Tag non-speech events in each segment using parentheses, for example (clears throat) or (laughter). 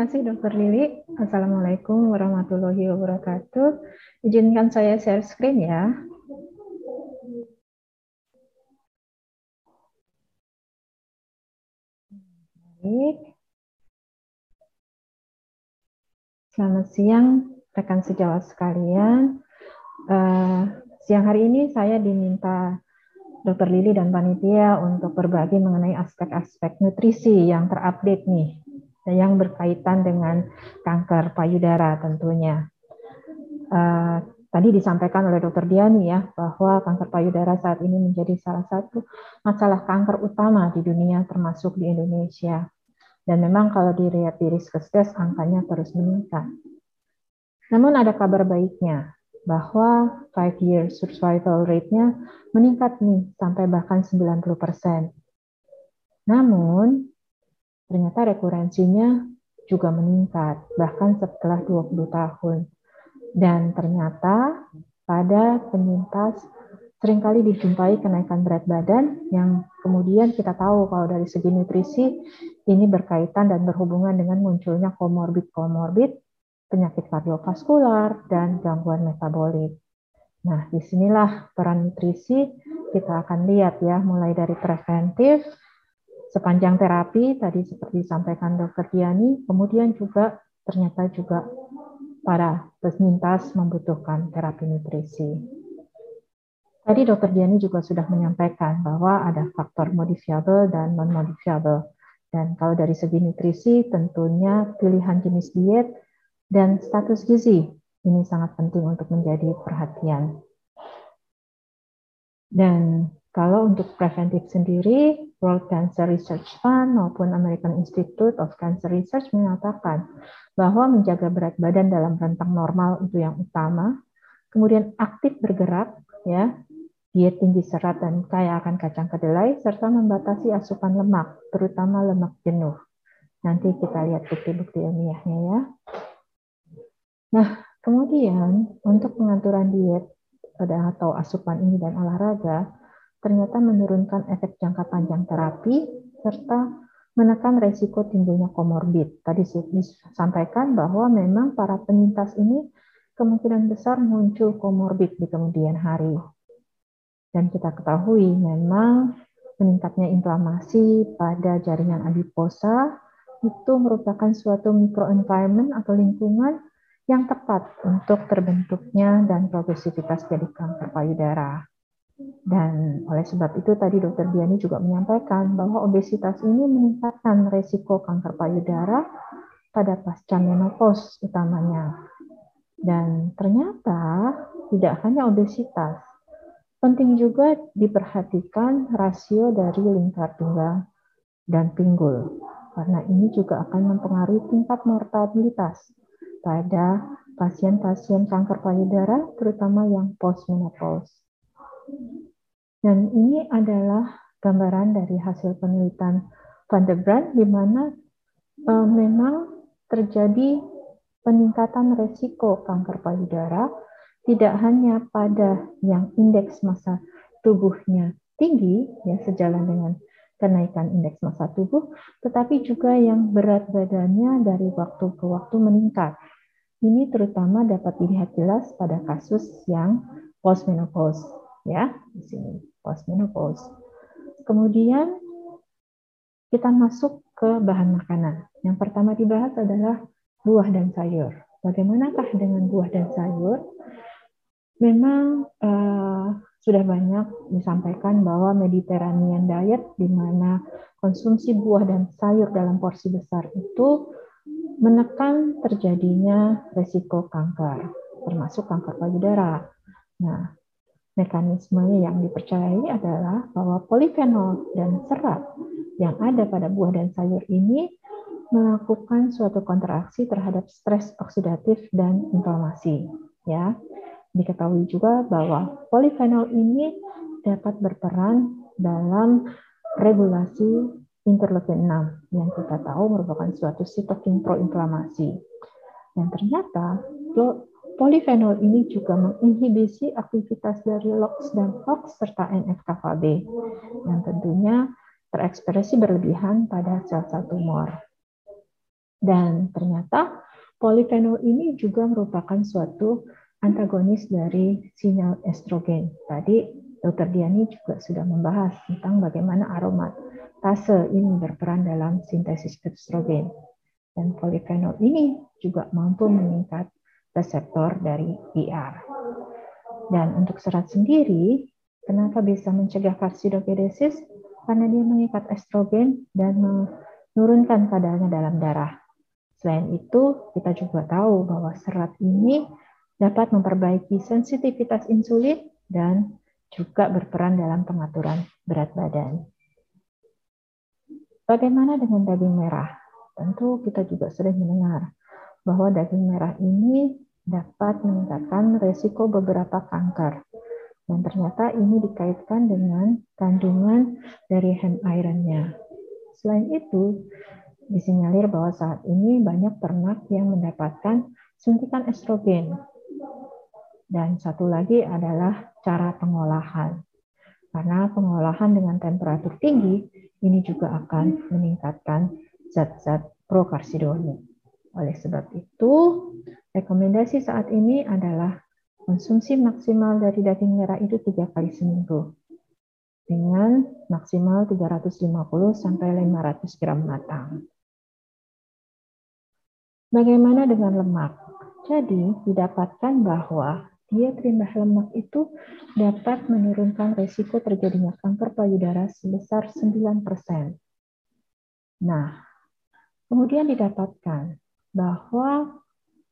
kasih Dokter Lili. Assalamualaikum warahmatullahi wabarakatuh. Izinkan saya share screen ya. Baik. Selamat siang rekan sejawat sekalian. Uh, siang hari ini saya diminta Dokter Lili dan panitia untuk berbagi mengenai aspek-aspek nutrisi yang terupdate nih yang berkaitan dengan kanker payudara tentunya. Uh, tadi disampaikan oleh Dr. Diani ya bahwa kanker payudara saat ini menjadi salah satu masalah kanker utama di dunia termasuk di Indonesia. Dan memang kalau dilihat di Riskesdes angkanya terus meningkat. Namun ada kabar baiknya bahwa 5 year survival rate-nya meningkat nih sampai bahkan 90%. Namun ternyata rekurensinya juga meningkat, bahkan setelah 20 tahun. Dan ternyata pada penyintas sering kali dijumpai kenaikan berat badan yang kemudian kita tahu kalau dari segi nutrisi ini berkaitan dan berhubungan dengan munculnya komorbid-komorbid, penyakit kardiovaskular, dan gangguan metabolik. Nah, di sinilah peran nutrisi kita akan lihat ya, mulai dari preventif, sepanjang terapi tadi seperti disampaikan Dr. Diani, kemudian juga ternyata juga para penyintas membutuhkan terapi nutrisi. Tadi Dr. Diani juga sudah menyampaikan bahwa ada faktor modifiable dan non-modifiable. Dan kalau dari segi nutrisi, tentunya pilihan jenis diet dan status gizi ini sangat penting untuk menjadi perhatian. Dan kalau untuk preventif sendiri, World Cancer Research Fund maupun American Institute of Cancer Research menyatakan bahwa menjaga berat badan dalam rentang normal itu yang utama, kemudian aktif bergerak, ya, diet tinggi serat dan kaya akan kacang kedelai, serta membatasi asupan lemak, terutama lemak jenuh. Nanti kita lihat bukti-bukti ilmiahnya ya. Nah, kemudian untuk pengaturan diet atau asupan ini dan olahraga, ternyata menurunkan efek jangka panjang terapi serta menekan resiko timbulnya komorbid. Tadi disampaikan bahwa memang para penyintas ini kemungkinan besar muncul komorbid di kemudian hari. Dan kita ketahui memang meningkatnya inflamasi pada jaringan adiposa itu merupakan suatu microenvironment atau lingkungan yang tepat untuk terbentuknya dan progresivitas jadi kanker payudara. Dan oleh sebab itu tadi dokter Diani juga menyampaikan bahwa obesitas ini meningkatkan resiko kanker payudara pada pasca menopause utamanya. Dan ternyata tidak hanya obesitas, penting juga diperhatikan rasio dari lingkar tunggal dan pinggul, karena ini juga akan mempengaruhi tingkat mortalitas pada pasien-pasien kanker payudara, terutama yang post-menopause. Dan ini adalah gambaran dari hasil penelitian Van der Brand di mana uh, memang terjadi peningkatan resiko kanker payudara tidak hanya pada yang indeks massa tubuhnya tinggi ya sejalan dengan kenaikan indeks massa tubuh, tetapi juga yang berat badannya dari waktu ke waktu meningkat. Ini terutama dapat dilihat jelas pada kasus yang postmenopause ya di sini postmenopause. Kemudian kita masuk ke bahan makanan. Yang pertama dibahas adalah buah dan sayur. Bagaimanakah dengan buah dan sayur? Memang uh, sudah banyak disampaikan bahwa Mediterranean diet di mana konsumsi buah dan sayur dalam porsi besar itu menekan terjadinya resiko kanker, termasuk kanker payudara. Nah, Mekanisme yang dipercayai adalah bahwa polifenol dan serat yang ada pada buah dan sayur ini melakukan suatu kontraksi terhadap stres oksidatif dan inflamasi. Ya, diketahui juga bahwa polifenol ini dapat berperan dalam regulasi interleukin 6 yang kita tahu merupakan suatu sitokin proinflamasi. Dan ternyata Polifenol ini juga menginhibisi aktivitas dari LOX dan FOX serta NF-kappa B yang tentunya terekspresi berlebihan pada sel-sel tumor. Dan ternyata polifenol ini juga merupakan suatu antagonis dari sinyal estrogen. Tadi Dr. Diani juga sudah membahas tentang bagaimana aromatase ini berperan dalam sintesis estrogen. Dan polifenol ini juga mampu meningkat reseptor dari IR. Dan untuk serat sendiri, kenapa bisa mencegah kaksidogenesis? Karena dia mengikat estrogen dan menurunkan kadarnya dalam darah. Selain itu, kita juga tahu bahwa serat ini dapat memperbaiki sensitivitas insulin dan juga berperan dalam pengaturan berat badan. Bagaimana dengan daging merah? Tentu kita juga sering mendengar bahwa daging merah ini dapat meningkatkan resiko beberapa kanker. Dan ternyata ini dikaitkan dengan kandungan dari hemp ironnya. Selain itu, disinyalir bahwa saat ini banyak ternak yang mendapatkan suntikan estrogen dan satu lagi adalah cara pengolahan. Karena pengolahan dengan temperatur tinggi ini juga akan meningkatkan zat-zat prokarsidoni. Oleh sebab itu, rekomendasi saat ini adalah konsumsi maksimal dari daging merah itu tiga kali seminggu dengan maksimal 350 sampai 500 gram matang. Bagaimana dengan lemak? Jadi, didapatkan bahwa diet rendah lemak itu dapat menurunkan resiko terjadinya kanker payudara sebesar 9%. Nah, kemudian didapatkan bahwa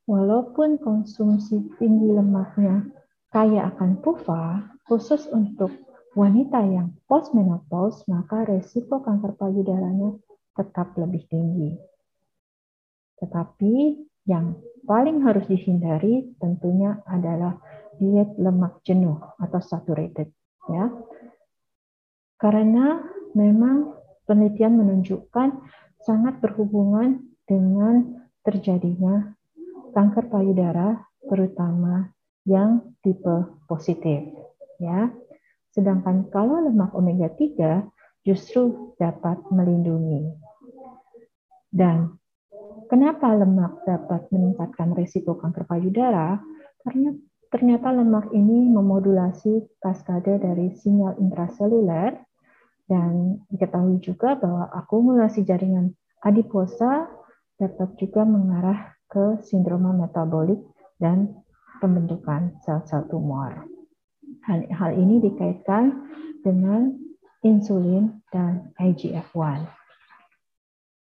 walaupun konsumsi tinggi lemaknya kaya akan PUFA, khusus untuk wanita yang postmenopause, maka resiko kanker payudaranya tetap lebih tinggi. Tetapi yang paling harus dihindari tentunya adalah diet lemak jenuh atau saturated ya. Karena memang penelitian menunjukkan sangat berhubungan dengan terjadinya kanker payudara terutama yang tipe positif ya. Sedangkan kalau lemak omega 3 justru dapat melindungi. Dan kenapa lemak dapat meningkatkan risiko kanker payudara? Karena ternyata lemak ini memodulasi kaskade dari sinyal intraseluler dan diketahui juga bahwa akumulasi jaringan adiposa dapat juga mengarah ke sindroma metabolik dan pembentukan sel-sel tumor. Hal, hal ini dikaitkan dengan insulin dan IGF-1.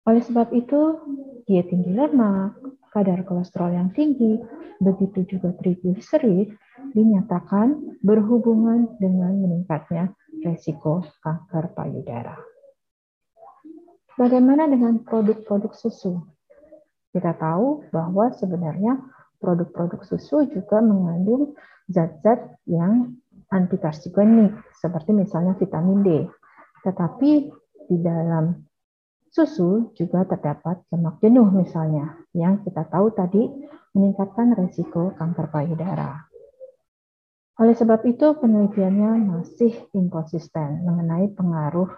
Oleh sebab itu, diet tinggi lemak, kadar kolesterol yang tinggi, begitu juga trigliserid, dinyatakan berhubungan dengan meningkatnya resiko kanker payudara. Bagaimana dengan produk-produk susu? Kita tahu bahwa sebenarnya produk-produk susu juga mengandung zat-zat yang antikarsigenik, seperti misalnya vitamin D. Tetapi di dalam Susu juga terdapat lemak jenuh misalnya, yang kita tahu tadi meningkatkan resiko kanker payudara. Oleh sebab itu, penelitiannya masih inkonsisten mengenai pengaruh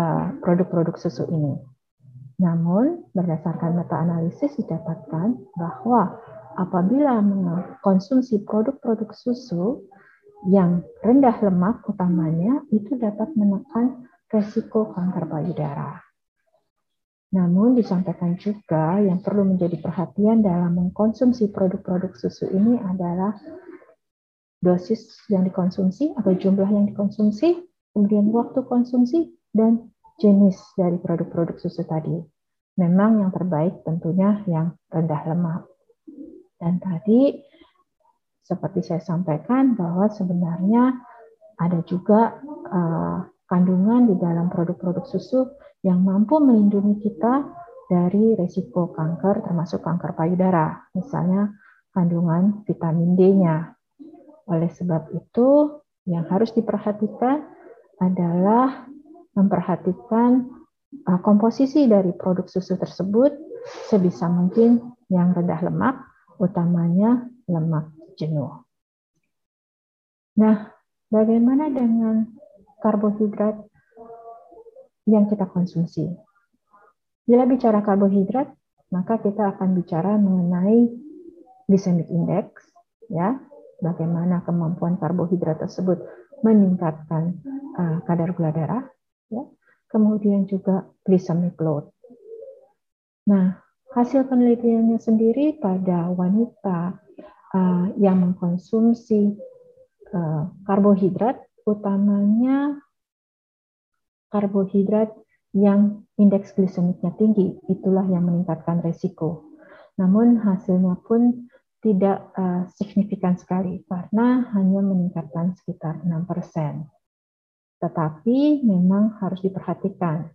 uh, produk-produk susu ini. Namun, berdasarkan meta-analisis didapatkan bahwa apabila mengkonsumsi produk-produk susu yang rendah lemak utamanya, itu dapat menekan resiko kanker payudara. Namun disampaikan juga yang perlu menjadi perhatian dalam mengkonsumsi produk-produk susu ini adalah dosis yang dikonsumsi atau jumlah yang dikonsumsi, kemudian waktu konsumsi, dan jenis dari produk-produk susu tadi. Memang yang terbaik tentunya yang rendah lemak. Dan tadi seperti saya sampaikan bahwa sebenarnya ada juga uh, kandungan di dalam produk-produk susu yang mampu melindungi kita dari resiko kanker termasuk kanker payudara, misalnya kandungan vitamin D-nya. Oleh sebab itu, yang harus diperhatikan adalah memperhatikan uh, komposisi dari produk susu tersebut sebisa mungkin yang rendah lemak, utamanya lemak jenuh. Nah, bagaimana dengan karbohidrat yang kita konsumsi. Bila bicara karbohidrat, maka kita akan bicara mengenai glycemic index, ya, bagaimana kemampuan karbohidrat tersebut meningkatkan uh, kadar gula darah, ya. kemudian juga glycemic load. Nah, hasil penelitiannya sendiri pada wanita uh, yang mengkonsumsi uh, karbohidrat, utamanya karbohidrat yang indeks glisemiknya tinggi, itulah yang meningkatkan resiko. Namun hasilnya pun tidak uh, signifikan sekali karena hanya meningkatkan sekitar 6%. Tetapi memang harus diperhatikan,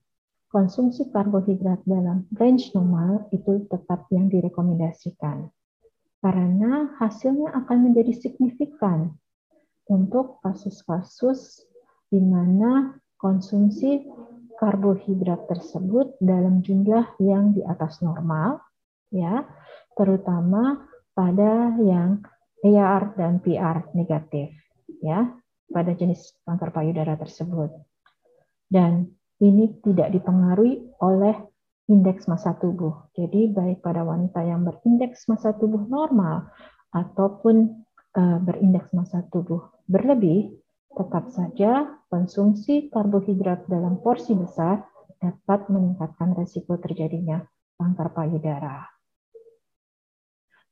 konsumsi karbohidrat dalam range normal itu tetap yang direkomendasikan. Karena hasilnya akan menjadi signifikan untuk kasus-kasus di mana konsumsi karbohidrat tersebut dalam jumlah yang di atas normal, ya, terutama pada yang AR dan PR negatif, ya, pada jenis kanker payudara tersebut. Dan ini tidak dipengaruhi oleh indeks massa tubuh. Jadi baik pada wanita yang berindeks massa tubuh normal ataupun uh, berindeks massa tubuh berlebih, Tetap saja, konsumsi karbohidrat dalam porsi besar dapat meningkatkan resiko terjadinya kanker payudara.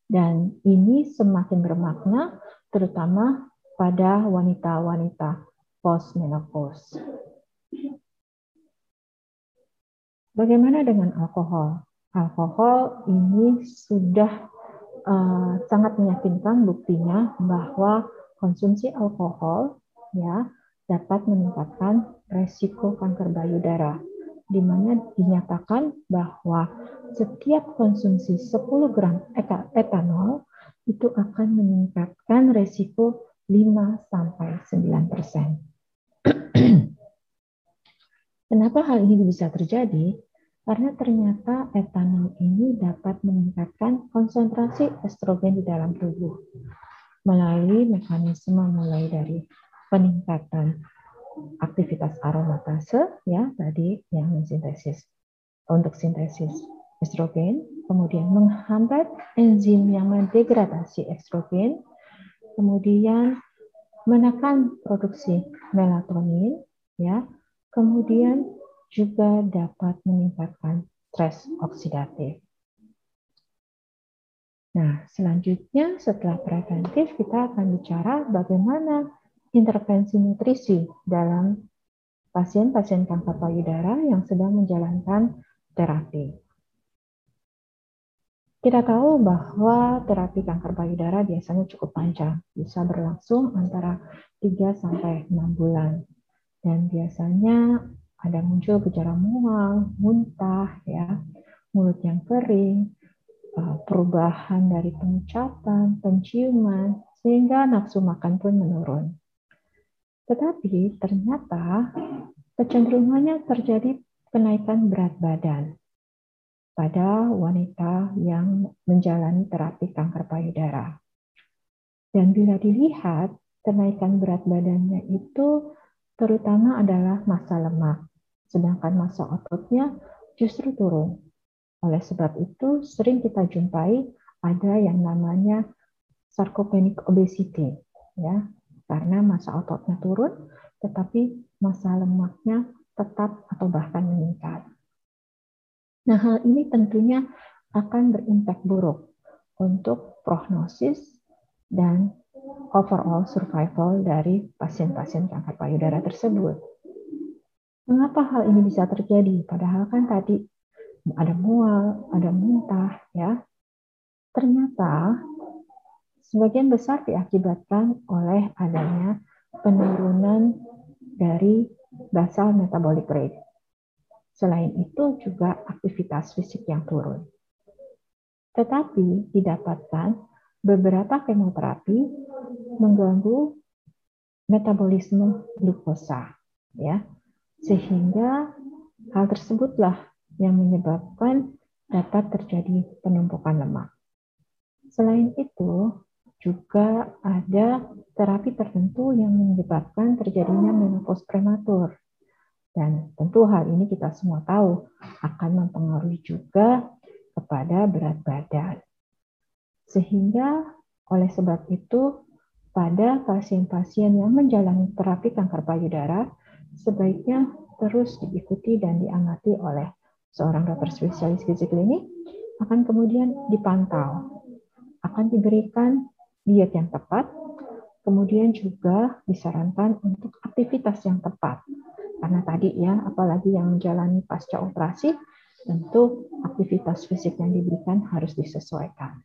Dan ini semakin bermakna terutama pada wanita-wanita postmenopause. Bagaimana dengan alkohol? Alkohol ini sudah uh, sangat meyakinkan buktinya bahwa konsumsi alkohol ya dapat meningkatkan resiko kanker payudara di mana dinyatakan bahwa setiap konsumsi 10 gram etanol itu akan meningkatkan resiko 5 sampai 9 persen. Kenapa hal ini bisa terjadi? Karena ternyata etanol ini dapat meningkatkan konsentrasi estrogen di dalam tubuh melalui mekanisme mulai dari peningkatan aktivitas aromatase ya tadi yang sintesis untuk sintesis estrogen, kemudian menghambat enzim yang mendegradasi estrogen, kemudian menekan produksi melatonin ya, kemudian juga dapat meningkatkan stres oksidatif. Nah, selanjutnya setelah preventif kita akan bicara bagaimana intervensi nutrisi dalam pasien-pasien kanker payudara yang sedang menjalankan terapi. Kita tahu bahwa terapi kanker payudara biasanya cukup panjang, bisa berlangsung antara 3 sampai 6 bulan. Dan biasanya ada muncul gejala mual, muntah, ya, mulut yang kering, eh, perubahan dari pengucapan, penciuman, sehingga nafsu makan pun menurun. Tetapi ternyata kecenderungannya terjadi kenaikan berat badan pada wanita yang menjalani terapi kanker payudara. Dan bila dilihat, kenaikan berat badannya itu terutama adalah masa lemak, sedangkan masa ototnya justru turun. Oleh sebab itu, sering kita jumpai ada yang namanya sarcopenic obesity, ya, karena masa ototnya turun, tetapi masa lemaknya tetap atau bahkan meningkat. Nah, hal ini tentunya akan berimpak buruk untuk prognosis dan overall survival dari pasien-pasien kanker payudara tersebut. Mengapa hal ini bisa terjadi? Padahal kan tadi ada mual, ada muntah, ya. Ternyata sebagian besar diakibatkan oleh adanya penurunan dari basal metabolic rate. Selain itu juga aktivitas fisik yang turun. Tetapi didapatkan beberapa kemoterapi mengganggu metabolisme glukosa ya. Sehingga hal tersebutlah yang menyebabkan dapat terjadi penumpukan lemak. Selain itu, juga ada terapi tertentu yang menyebabkan terjadinya menopause prematur. Dan tentu hal ini kita semua tahu akan mempengaruhi juga kepada berat badan. Sehingga oleh sebab itu pada pasien-pasien yang menjalani terapi kanker payudara sebaiknya terus diikuti dan diamati oleh seorang dokter spesialis gizi klinik akan kemudian dipantau akan diberikan diet yang tepat kemudian juga disarankan untuk aktivitas yang tepat karena tadi ya apalagi yang menjalani pasca operasi tentu aktivitas fisik yang diberikan harus disesuaikan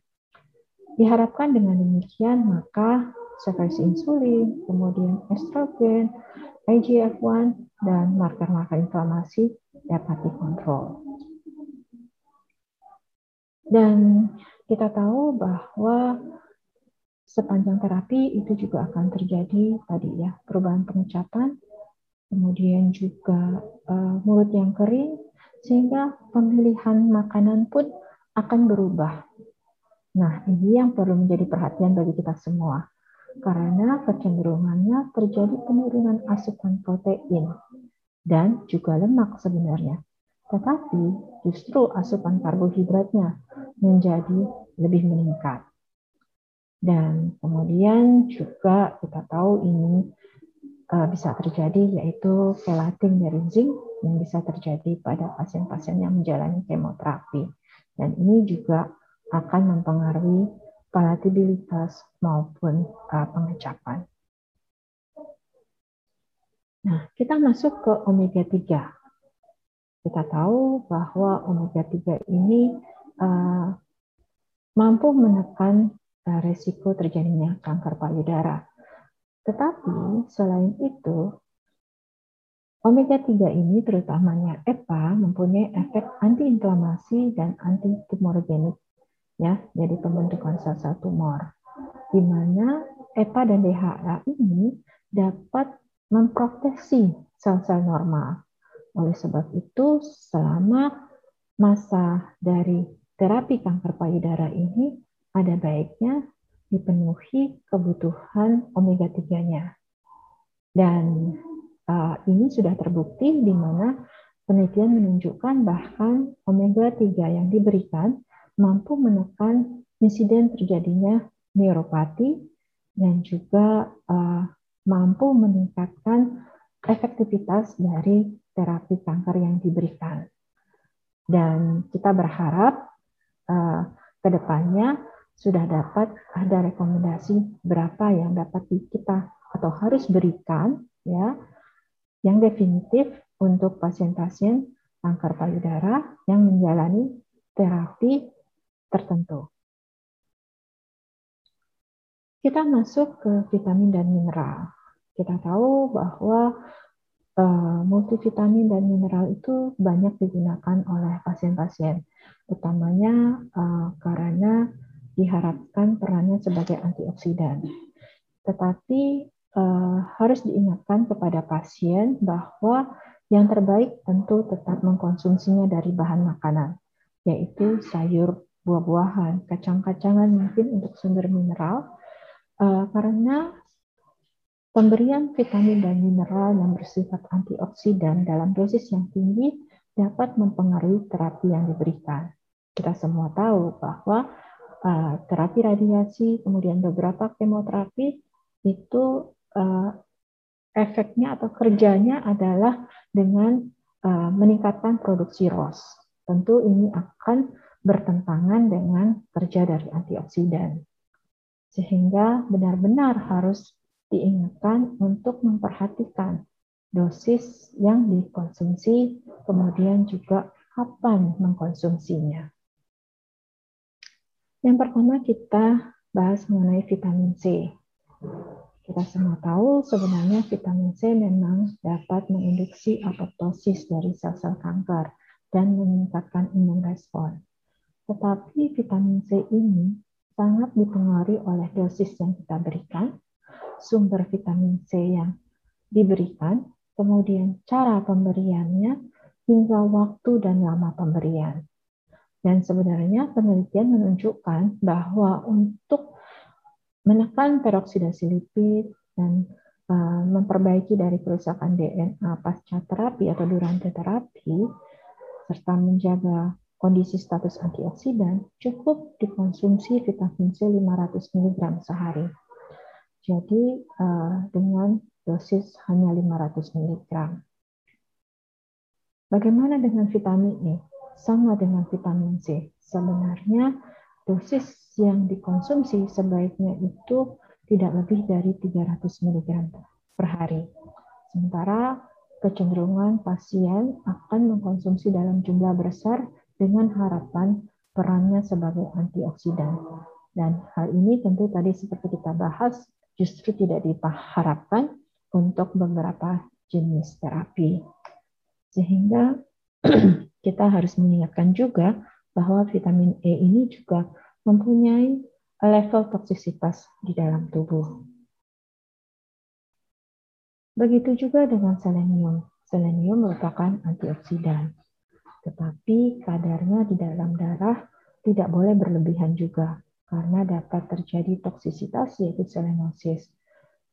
Diharapkan dengan demikian maka sekresi insulin, kemudian estrogen, IGF-1, dan marker-marker inflamasi dapat dikontrol. Dan kita tahu bahwa sepanjang terapi itu juga akan terjadi tadi ya perubahan pengucapan, kemudian juga uh, mulut yang kering, sehingga pemilihan makanan pun akan berubah Nah, ini yang perlu menjadi perhatian bagi kita semua. Karena kecenderungannya terjadi penurunan asupan protein dan juga lemak sebenarnya. Tetapi justru asupan karbohidratnya menjadi lebih meningkat. Dan kemudian juga kita tahu ini uh, bisa terjadi yaitu kelating dari zinc yang bisa terjadi pada pasien-pasien yang menjalani kemoterapi. Dan ini juga akan mempengaruhi palatabilitas maupun uh, pengecapan. Nah, kita masuk ke omega 3. Kita tahu bahwa omega 3 ini uh, mampu menekan uh, resiko terjadinya kanker payudara. Tetapi selain itu, omega 3 ini terutamanya EPA mempunyai efek antiinflamasi dan anti-tumogenik ya jadi pembentukan sel-sel tumor di mana EPA dan DHA ini dapat memproteksi sel-sel normal. Oleh sebab itu, selama masa dari terapi kanker payudara ini ada baiknya dipenuhi kebutuhan omega 3-nya. Dan uh, ini sudah terbukti di mana penelitian menunjukkan bahkan omega 3 yang diberikan mampu menekan insiden terjadinya neuropati dan juga uh, mampu meningkatkan efektivitas dari terapi kanker yang diberikan. Dan kita berharap uh, ke depannya sudah dapat ada rekomendasi berapa yang dapat kita atau harus berikan ya yang definitif untuk pasien-pasien kanker payudara yang menjalani terapi tertentu. Kita masuk ke vitamin dan mineral. Kita tahu bahwa uh, multivitamin dan mineral itu banyak digunakan oleh pasien-pasien, utamanya uh, karena diharapkan perannya sebagai antioksidan. Tetapi uh, harus diingatkan kepada pasien bahwa yang terbaik tentu tetap mengkonsumsinya dari bahan makanan, yaitu sayur buah-buahan, kacang-kacangan mungkin untuk sumber mineral, uh, karena pemberian vitamin dan mineral yang bersifat antioksidan dalam dosis yang tinggi dapat mempengaruhi terapi yang diberikan. Kita semua tahu bahwa uh, terapi radiasi, kemudian beberapa kemoterapi itu uh, efeknya atau kerjanya adalah dengan uh, meningkatkan produksi ROS. Tentu ini akan bertentangan dengan kerja dari antioksidan. Sehingga benar-benar harus diingatkan untuk memperhatikan dosis yang dikonsumsi, kemudian juga kapan mengkonsumsinya. Yang pertama kita bahas mengenai vitamin C. Kita semua tahu sebenarnya vitamin C memang dapat menginduksi apoptosis dari sel-sel kanker dan meningkatkan imun respon. Tetapi vitamin C ini sangat dipengaruhi oleh dosis yang kita berikan, sumber vitamin C yang diberikan, kemudian cara pemberiannya, hingga waktu dan lama pemberian. Dan sebenarnya penelitian menunjukkan bahwa untuk menekan peroksidasi lipid dan uh, memperbaiki dari kerusakan DNA pasca terapi atau durante terapi, serta menjaga kondisi status antioksidan, cukup dikonsumsi vitamin C 500 mg sehari. Jadi uh, dengan dosis hanya 500 mg. Bagaimana dengan vitamin E? Sama dengan vitamin C. Sebenarnya dosis yang dikonsumsi sebaiknya itu tidak lebih dari 300 mg per hari. Sementara kecenderungan pasien akan mengkonsumsi dalam jumlah besar dengan harapan perannya sebagai antioksidan. Dan hal ini tentu tadi seperti kita bahas justru tidak diharapkan untuk beberapa jenis terapi. Sehingga (clears throat) kita harus mengingatkan juga bahwa vitamin E ini juga mempunyai level toksisitas di dalam tubuh. Begitu juga dengan selenium. Selenium merupakan antioksidan, tetapi kadarnya di dalam darah tidak boleh berlebihan juga karena dapat terjadi toksisitas yaitu selenosis.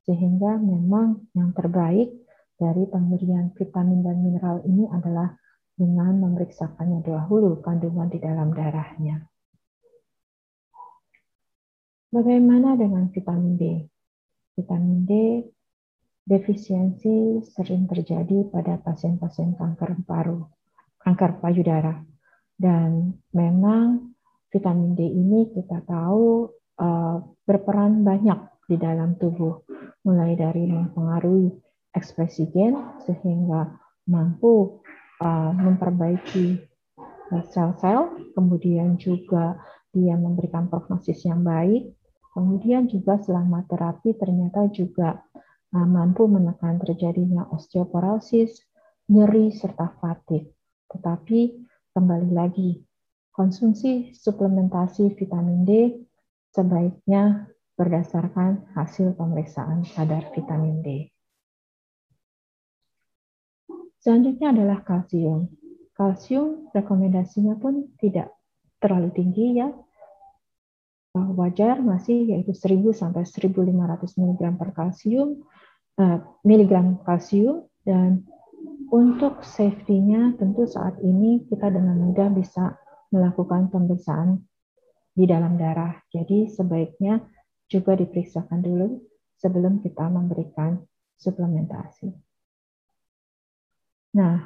Sehingga memang yang terbaik dari pemberian vitamin dan mineral ini adalah dengan memeriksakannya dahulu kandungan di dalam darahnya. Bagaimana dengan vitamin D? Vitamin D defisiensi sering terjadi pada pasien-pasien kanker paru, kanker payudara. Dan memang vitamin D ini kita tahu uh, berperan banyak di dalam tubuh, mulai dari mempengaruhi ekspresi gen sehingga mampu uh, memperbaiki sel-sel, kemudian juga dia memberikan prognosis yang baik, kemudian juga selama terapi ternyata juga uh, mampu menekan terjadinya osteoporosis, nyeri, serta fatigue. Tetapi kembali lagi, konsumsi suplementasi vitamin D sebaiknya berdasarkan hasil pemeriksaan kadar vitamin D. Selanjutnya adalah kalsium. Kalsium rekomendasinya pun tidak terlalu tinggi ya. Wajar masih yaitu 1000 sampai 1500 mg per kalsium, uh, miligram kalsium dan untuk safety-nya tentu saat ini kita dengan mudah bisa melakukan pemeriksaan di dalam darah. Jadi sebaiknya juga diperiksakan dulu sebelum kita memberikan suplementasi. Nah,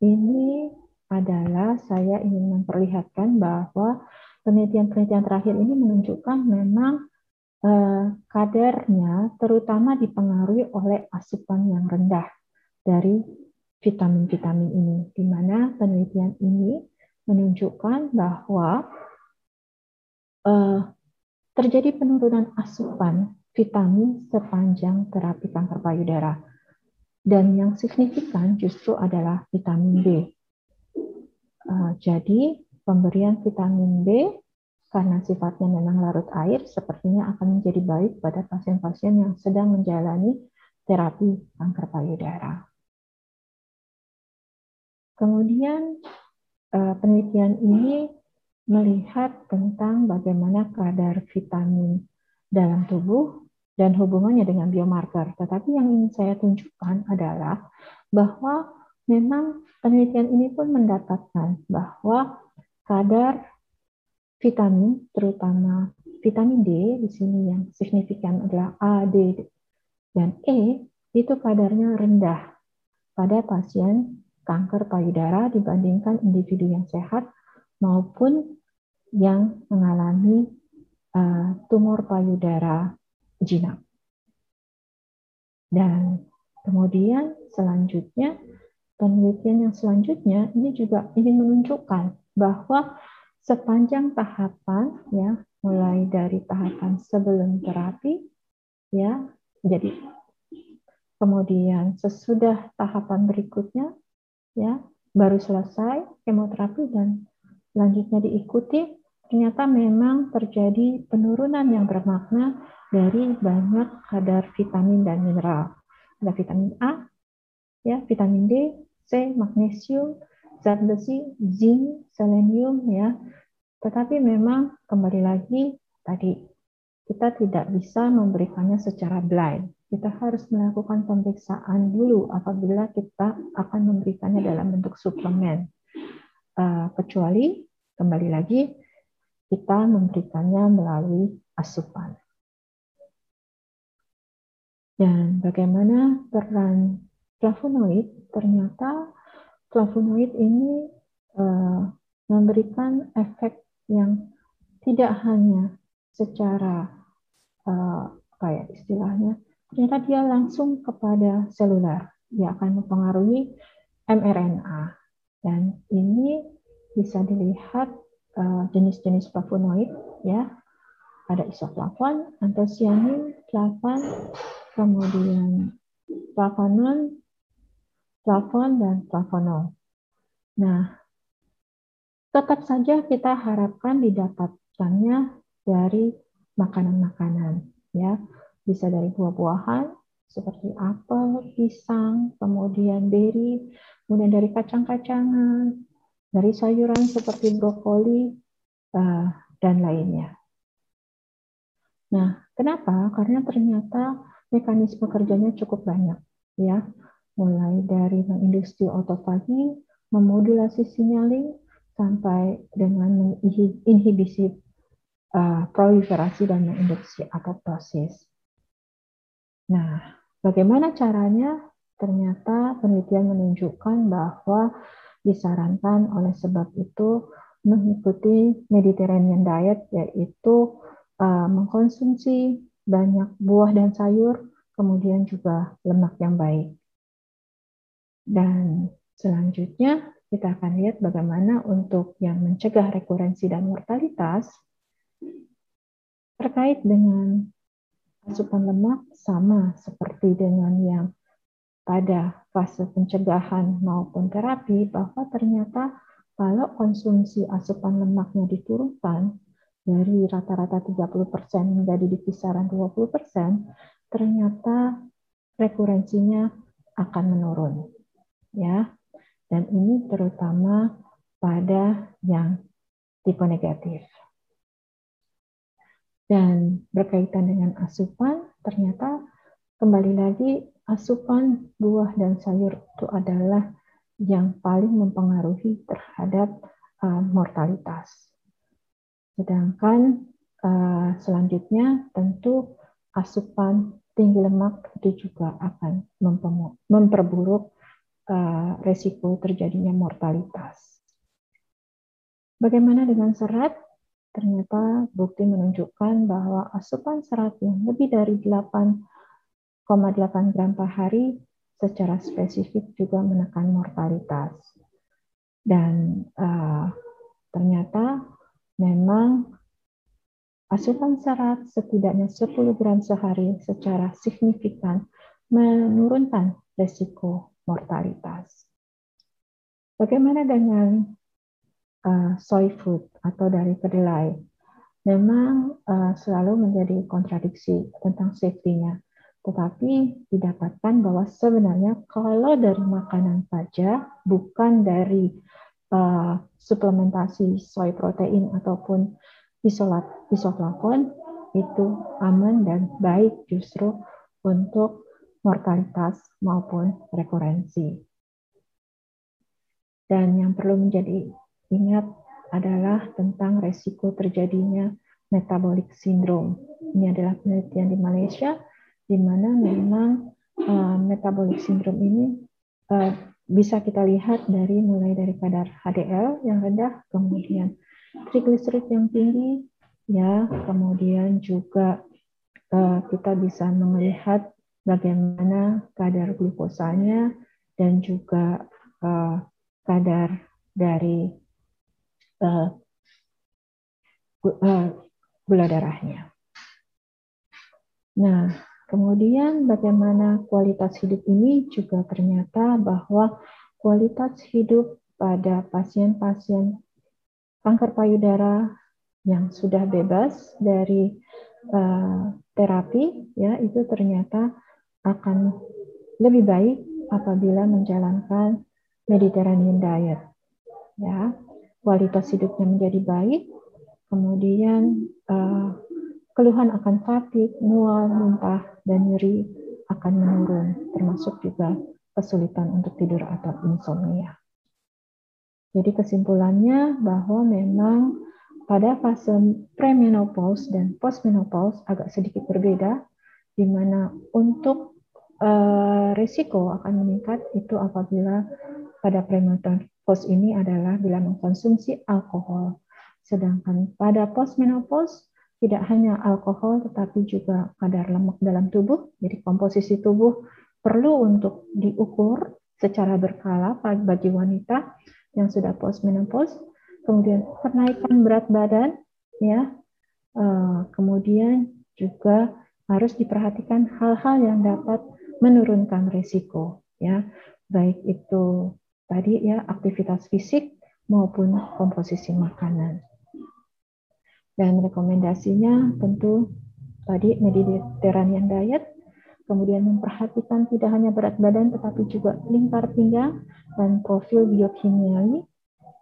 ini adalah saya ingin memperlihatkan bahwa penelitian-penelitian terakhir ini menunjukkan memang eh, kadarnya terutama dipengaruhi oleh asupan yang rendah dari vitamin-vitamin ini, di mana penelitian ini menunjukkan bahwa eh, terjadi penurunan asupan vitamin sepanjang terapi kanker payudara. Dan yang signifikan justru adalah vitamin B. Uh, jadi pemberian vitamin B karena sifatnya memang larut air sepertinya akan menjadi baik pada pasien-pasien yang sedang menjalani terapi kanker payudara. Kemudian uh, penelitian ini melihat tentang bagaimana kadar vitamin dalam tubuh dan hubungannya dengan biomarker. Tetapi yang ingin saya tunjukkan adalah bahwa memang penelitian ini pun mendapatkan bahwa kadar vitamin, terutama vitamin D, di sini yang signifikan adalah A, D, dan E, itu kadarnya rendah pada pasien kanker payudara dibandingkan individu yang sehat maupun yang mengalami uh, tumor payudara jinak. Dan kemudian selanjutnya penelitian yang selanjutnya ini juga ingin menunjukkan bahwa sepanjang tahapan ya mulai dari tahapan sebelum terapi ya jadi kemudian sesudah tahapan berikutnya ya baru selesai kemoterapi dan selanjutnya diikuti ternyata memang terjadi penurunan yang bermakna dari banyak kadar vitamin dan mineral. Ada vitamin A, ya, vitamin D, C, magnesium, zat besi, zinc, selenium, ya. Tetapi memang kembali lagi tadi kita tidak bisa memberikannya secara blind. Kita harus melakukan pemeriksaan dulu apabila kita akan memberikannya dalam bentuk suplemen. uh, kecuali kembali lagi kita memberikannya melalui asupan. Dan bagaimana peran flavonoid? Ternyata flavonoid ini uh, memberikan efek yang tidak hanya secara uh, apa ya istilahnya, ternyata dia langsung kepada seluler. Dia akan mempengaruhi mRNA dan ini bisa dilihat uh, jenis-jenis flavonoid ya. Ada isoflavon, antosianin, flavan, kemudian flavonon, flavon dan flavonol. Nah, tetap saja kita harapkan didapatkannya dari makanan-makanan ya bisa dari buah-buahan seperti apel, pisang, kemudian beri, kemudian dari kacang-kacangan, dari sayuran seperti brokoli uh, dan lainnya. Nah, kenapa? Karena ternyata mekanisme kerjanya cukup banyak, ya, mulai dari mengindustri otofagi, memodulasi signaling, sampai dengan menginhibisi uh, proliferasi dan menginduksi apoptosis. Nah, bagaimana caranya? Ternyata penelitian menunjukkan bahwa disarankan oleh sebab itu mengikuti Mediterranean diet yaitu uh, mengkonsumsi banyak buah dan sayur, kemudian juga lemak yang baik. Dan selanjutnya kita akan lihat bagaimana untuk yang mencegah rekurensi dan mortalitas terkait dengan asupan lemak sama seperti dengan yang pada fase pencegahan maupun terapi bahwa ternyata kalau konsumsi asupan lemaknya diturunkan dari rata-rata 30% menjadi di kisaran 20%, ternyata rekurensinya akan menurun. Ya dan ini terutama pada yang tipe negatif. Dan berkaitan dengan asupan, ternyata kembali lagi asupan buah dan sayur itu adalah yang paling mempengaruhi terhadap uh, mortalitas. Sedangkan uh, selanjutnya tentu asupan tinggi lemak itu juga akan memperburuk uh, resiko terjadinya mortalitas. Bagaimana dengan serat? Ternyata bukti menunjukkan bahwa asupan serat yang lebih dari 8,8 gram per hari secara spesifik juga menekan mortalitas. Dan uh, ternyata memang asupan serat setidaknya 10 gram sehari secara signifikan menurunkan resiko mortalitas. Bagaimana dengan uh, soy food atau dari kedelai? Memang uh, selalu menjadi kontradiksi tentang safety-nya. Tetapi didapatkan bahwa sebenarnya kalau dari makanan saja, bukan dari uh, suplementasi soy protein ataupun isolat isoflavon, itu aman dan baik justru untuk mortalitas maupun rekurensi. Dan yang perlu menjadi ingat adalah tentang resiko terjadinya metabolic syndrome. Ini adalah penelitian di Malaysia, di mana memang uh, metabolic syndrome ini uh, bisa kita lihat dari mulai dari kadar HDL yang rendah, kemudian triglycerid yang tinggi, ya, kemudian juga uh, kita bisa melihat bagaimana kadar glukosanya dan juga uh, kadar dari uh, gula darahnya. Nah, kemudian bagaimana kualitas hidup ini juga ternyata bahwa kualitas hidup pada pasien-pasien kanker payudara yang sudah bebas dari uh, terapi ya itu ternyata akan lebih baik apabila menjalankan Mediterranean diet. Ya, kualitas hidupnya menjadi baik, kemudian uh, keluhan akan fatigue, mual, muntah, dan nyeri akan menurun, termasuk juga kesulitan untuk tidur atau insomnia. Jadi kesimpulannya bahwa memang pada fase premenopause dan postmenopause agak sedikit berbeda, di mana untuk uh, risiko akan meningkat itu apabila pada premenopause ini adalah bila mengkonsumsi alkohol. Sedangkan pada postmenopause tidak hanya alkohol tetapi juga kadar lemak dalam tubuh, jadi komposisi tubuh perlu untuk diukur secara berkala bagi wanita yang sudah postmenopause kemudian kenaikan berat badan, ya, uh, kemudian juga harus diperhatikan hal-hal yang dapat menurunkan risiko, ya, baik itu tadi ya aktivitas fisik maupun komposisi makanan. Dan rekomendasinya tentu tadi Mediterranean diet, kemudian memperhatikan tidak hanya berat badan tetapi juga lingkar pinggang dan profil biokimiawi,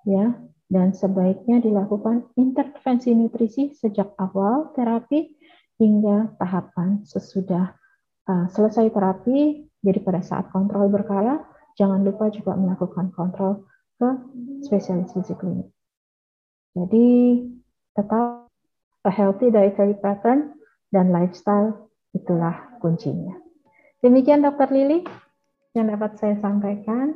ya, dan sebaiknya dilakukan intervensi nutrisi sejak awal terapi hingga tahapan sesudah uh, selesai terapi. Jadi pada saat kontrol berkala, jangan lupa juga melakukan kontrol ke spesialis gizi klinik. Jadi tetap a healthy dietary pattern dan lifestyle itulah kuncinya. Demikian Dokter Lili yang dapat saya sampaikan.